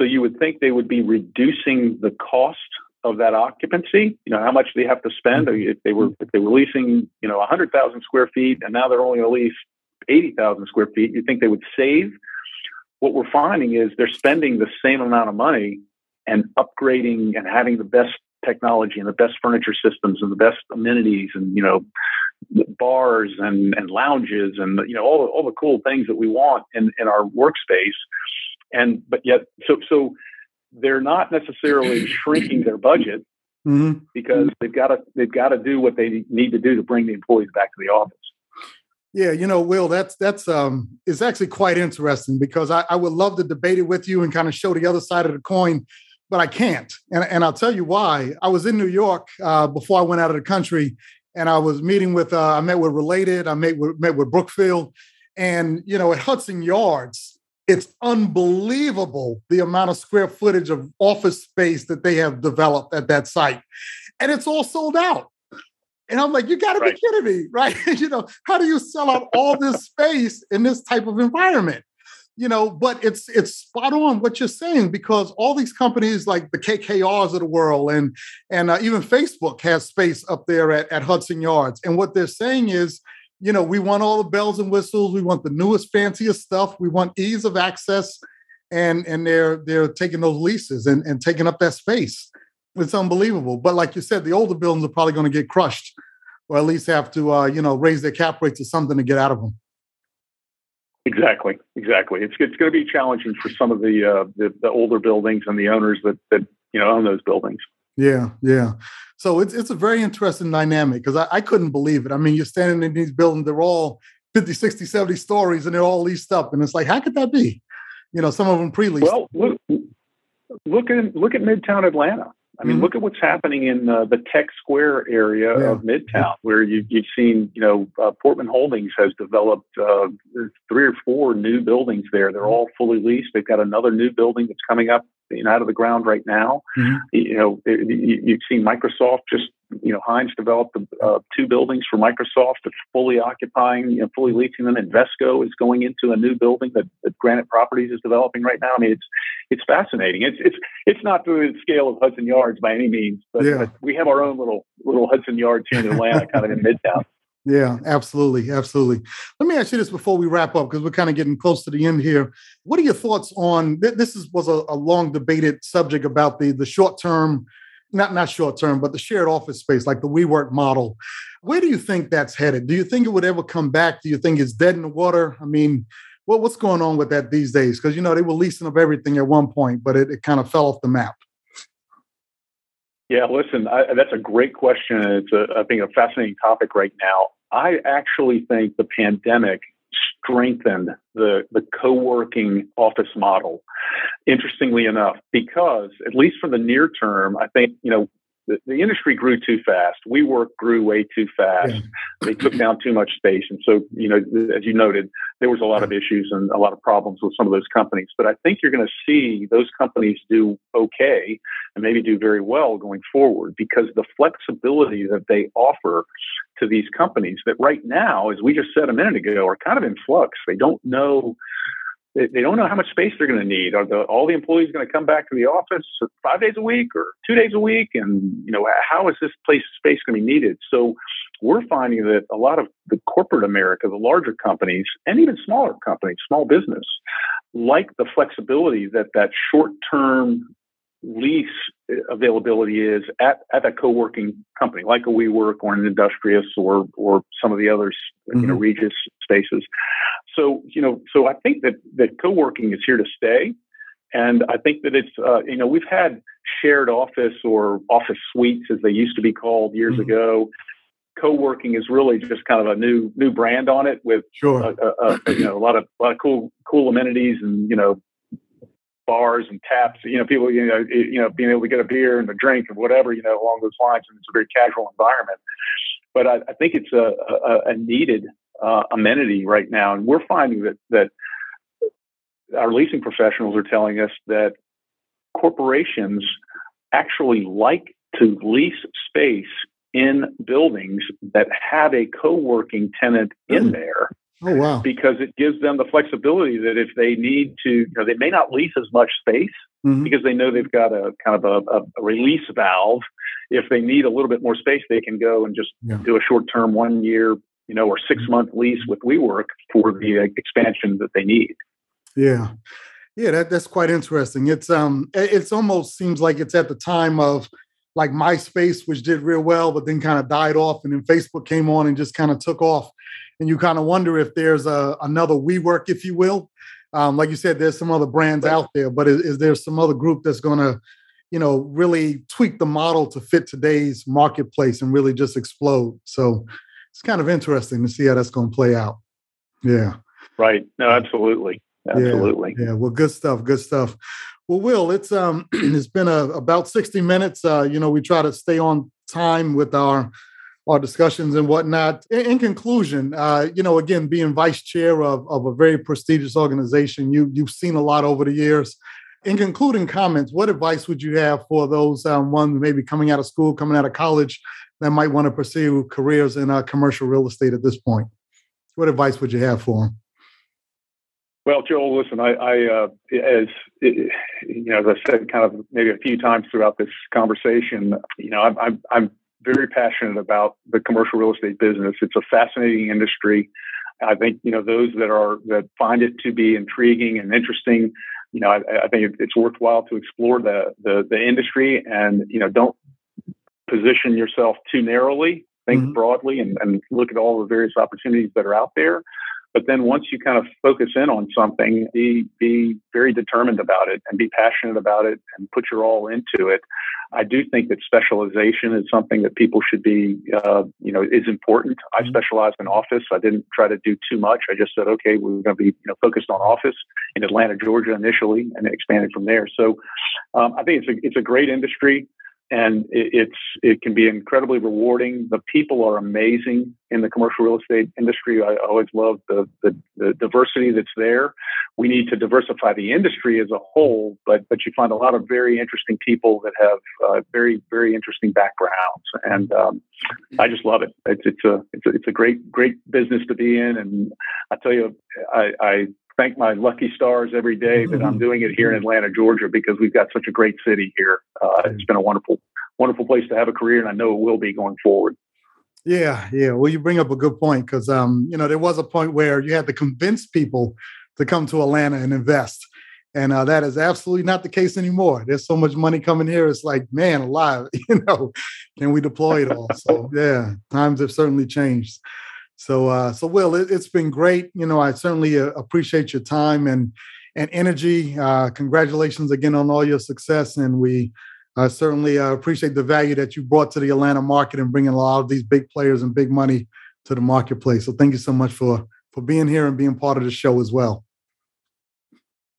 so you would think they would be reducing the cost of that occupancy. You know, how much they have to spend. Mm-hmm. If they were if they were leasing, you know, hundred thousand square feet, and now they're only going to lease eighty thousand square feet, you think they would save? What we're finding is they're spending the same amount of money and upgrading and having the best technology and the best furniture systems and the best amenities and you know bars and, and lounges and you know all the, all the cool things that we want in, in our workspace and but yet so so they're not necessarily shrinking their budget mm-hmm. because they've got to they've got to do what they need to do to bring the employees back to the office. Yeah, you know, Will, that's that's um it's actually quite interesting because I, I would love to debate it with you and kind of show the other side of the coin, but I can't. And, and I'll tell you why. I was in New York uh, before I went out of the country, and I was meeting with uh, I met with Related, I met with met with Brookfield, And, you know, at Hudson Yards, it's unbelievable the amount of square footage of office space that they have developed at that site. And it's all sold out. And I'm like, you got to right. be kidding me, right? you know, how do you sell out all this space in this type of environment? You know, but it's it's spot on what you're saying because all these companies like the KKRs of the world and and uh, even Facebook has space up there at, at Hudson Yards. And what they're saying is, you know, we want all the bells and whistles. We want the newest, fanciest stuff. We want ease of access, and and they're they're taking those leases and, and taking up that space. It's unbelievable. But like you said, the older buildings are probably going to get crushed, or at least have to uh, you know raise their cap rates or something to get out of them. Exactly, exactly. It's it's going to be challenging for some of the, uh, the the older buildings and the owners that that you know own those buildings. Yeah, yeah. So it's it's a very interesting dynamic because I, I couldn't believe it. I mean, you're standing in these buildings, they're all 50, 60, 70 stories and they're all leased up. And it's like, how could that be? You know, some of them pre-leased. Well, look, look at look at Midtown Atlanta. I mean, mm-hmm. look at what's happening in uh, the Tech Square area yeah. of Midtown, where you, have seen, you know, uh, Portman Holdings has developed uh, three or four new buildings there. They're mm-hmm. all fully leased. They've got another new building that's coming up you know, out of the ground right now. Mm-hmm. You know, you've seen Microsoft just, you know, Hines developed uh, two buildings for Microsoft that's fully occupying, you know, fully leasing them. Invesco is going into a new building that, that Granite Properties is developing right now. I mean, it's it's fascinating. It's it's it's not to the scale of Hudson Yards by any means, but, yeah. but we have our own little little Hudson Yards here in Atlanta, kind of in Midtown. Yeah, absolutely. Absolutely. Let me ask you this before we wrap up, because we're kind of getting close to the end here. What are your thoughts on this? Is, was a, a long debated subject about the, the short term, not, not short term, but the shared office space, like the WeWork model. Where do you think that's headed? Do you think it would ever come back? Do you think it's dead in the water? I mean, what, what's going on with that these days? Because, you know, they were leasing up everything at one point, but it, it kind of fell off the map. Yeah, listen, I, that's a great question. It's, a, I think, a fascinating topic right now. I actually think the pandemic strengthened the, the co-working office model, interestingly enough, because at least for the near term, I think, you know, the, the industry grew too fast. WeWork grew way too fast. Yeah. They took down too much space. And so, you know, as you noted, there was a lot of issues and a lot of problems with some of those companies. But I think you're going to see those companies do okay and maybe do very well going forward because the flexibility that they offer to these companies that right now, as we just said a minute ago, are kind of in flux. They don't know they, they don't know how much space they're going to need. Are the, all the employees going to come back to the office five days a week or two days a week? And you know, how is this place space going to be needed? So we're finding that a lot of the corporate America, the larger companies, and even smaller companies, small business, like the flexibility that that short term lease availability is at, at a co-working company like a WeWork or an Industrious or or some of the others, mm-hmm. you know, mm-hmm. Regus spaces. So you know, so I think that that co-working is here to stay, and I think that it's uh, you know we've had shared office or office suites as they used to be called years mm-hmm. ago. Co-working is really just kind of a new new brand on it with sure. a, a, a, you know a lot of a lot of cool cool amenities and you know bars and taps, you know, people, you know, you know, being able to get a beer and a drink and whatever, you know, along those lines. And it's a very casual environment. But I, I think it's a, a, a needed uh, amenity right now, and we're finding that that our leasing professionals are telling us that corporations actually like to lease space in buildings that have a co-working tenant in there Oh wow! Because it gives them the flexibility that if they need to, you know, they may not lease as much space mm-hmm. because they know they've got a kind of a, a, release valve. If they need a little bit more space, they can go and just yeah. do a short-term, one-year, you know, or six-month lease with WeWork for the uh, expansion that they need. Yeah, yeah, that, that's quite interesting. It's um, it's almost seems like it's at the time of like MySpace, which did real well, but then kind of died off, and then Facebook came on and just kind of took off and you kind of wonder if there's a, another WeWork, if you will. Um, like you said, there's some other brands out there, but is, is there some other group that's going to, you know, really tweak the model to fit today's marketplace and really just explode? So it's kind of interesting to see how that's going to play out. Yeah. Right. No, absolutely. Absolutely. Yeah. yeah. Well, good stuff. Good stuff. Well, Will, it's um, it's been a, about sixty minutes. Uh, you know, we try to stay on time with our our discussions and whatnot. In, in conclusion, uh, you know, again, being vice chair of, of a very prestigious organization, you you've seen a lot over the years. In concluding comments, what advice would you have for those um, ones maybe coming out of school, coming out of college, that might want to pursue careers in uh, commercial real estate at this point? What advice would you have for them? Well, Joel, listen, I, I uh, as you know, as I said, kind of maybe a few times throughout this conversation, you know, I'm, I'm, I'm very passionate about the commercial real estate business. It's a fascinating industry. I think you know those that are that find it to be intriguing and interesting. You know, I, I think it's worthwhile to explore the, the the industry and you know don't position yourself too narrowly. Think mm-hmm. broadly and, and look at all the various opportunities that are out there. But then once you kind of focus in on something, be be very determined about it and be passionate about it and put your all into it. I do think that specialization is something that people should be, uh, you know, is important. I mm-hmm. in office. I didn't try to do too much. I just said, okay, we're going to be, you know, focused on office in Atlanta, Georgia, initially, and expanded from there. So um, I think it's a it's a great industry and it, it's it can be incredibly rewarding. The people are amazing in the commercial real estate industry. I always love the, the, the diversity that's there. We need to diversify the industry as a whole, but but you find a lot of very interesting people that have uh, very very interesting backgrounds, and um, I just love it. It's it's a it's a it's a great great business to be in, and I tell you, I, I thank my lucky stars every day that I'm doing it here in Atlanta, Georgia, because we've got such a great city here. Uh, it's been a wonderful, wonderful place to have a career, and I know it will be going forward. Yeah, yeah. Well, you bring up a good point because, um, you know, there was a point where you had to convince people to come to Atlanta and invest. And uh, that is absolutely not the case anymore. There's so much money coming here. It's like, man, alive, you know, can we deploy it all? So, yeah, times have certainly changed. So, uh, so Will, it, has been great. You know, I certainly uh, appreciate your time and and energy. Uh, congratulations again on all your success, and we uh, certainly uh, appreciate the value that you brought to the Atlanta market and bringing a lot of these big players and big money to the marketplace. So, thank you so much for for being here and being part of the show as well.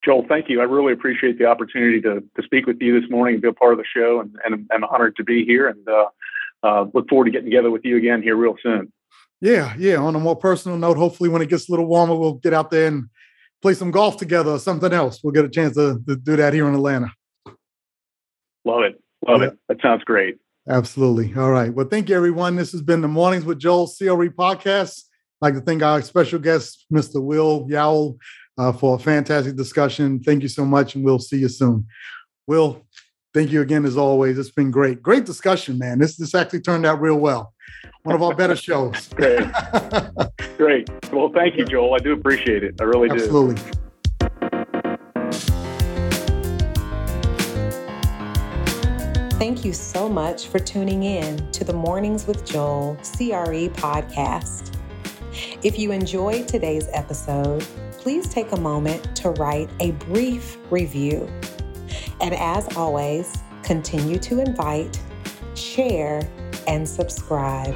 Joel, thank you. I really appreciate the opportunity to to speak with you this morning and be a part of the show, and, and I'm honored to be here. And uh, look forward to getting together with you again here real soon. Yeah, yeah. On a more personal note, hopefully when it gets a little warmer, we'll get out there and play some golf together or something else. We'll get a chance to, to do that here in Atlanta. Love it. Love yeah. it. That sounds great. Absolutely. All right. Well, thank you, everyone. This has been the Mornings with Joel CRE podcast. I'd like to thank our special guest, Mr. Will Yowell, uh, for a fantastic discussion. Thank you so much, and we'll see you soon. Will, thank you again as always. It's been great. Great discussion, man. This this actually turned out real well one of our better shows. Great. Great. Well, thank you, Joel. I do appreciate it. I really Absolutely. do. Absolutely. Thank you so much for tuning in to the Mornings with Joel CRE podcast. If you enjoyed today's episode, please take a moment to write a brief review. And as always, continue to invite, share, and subscribe.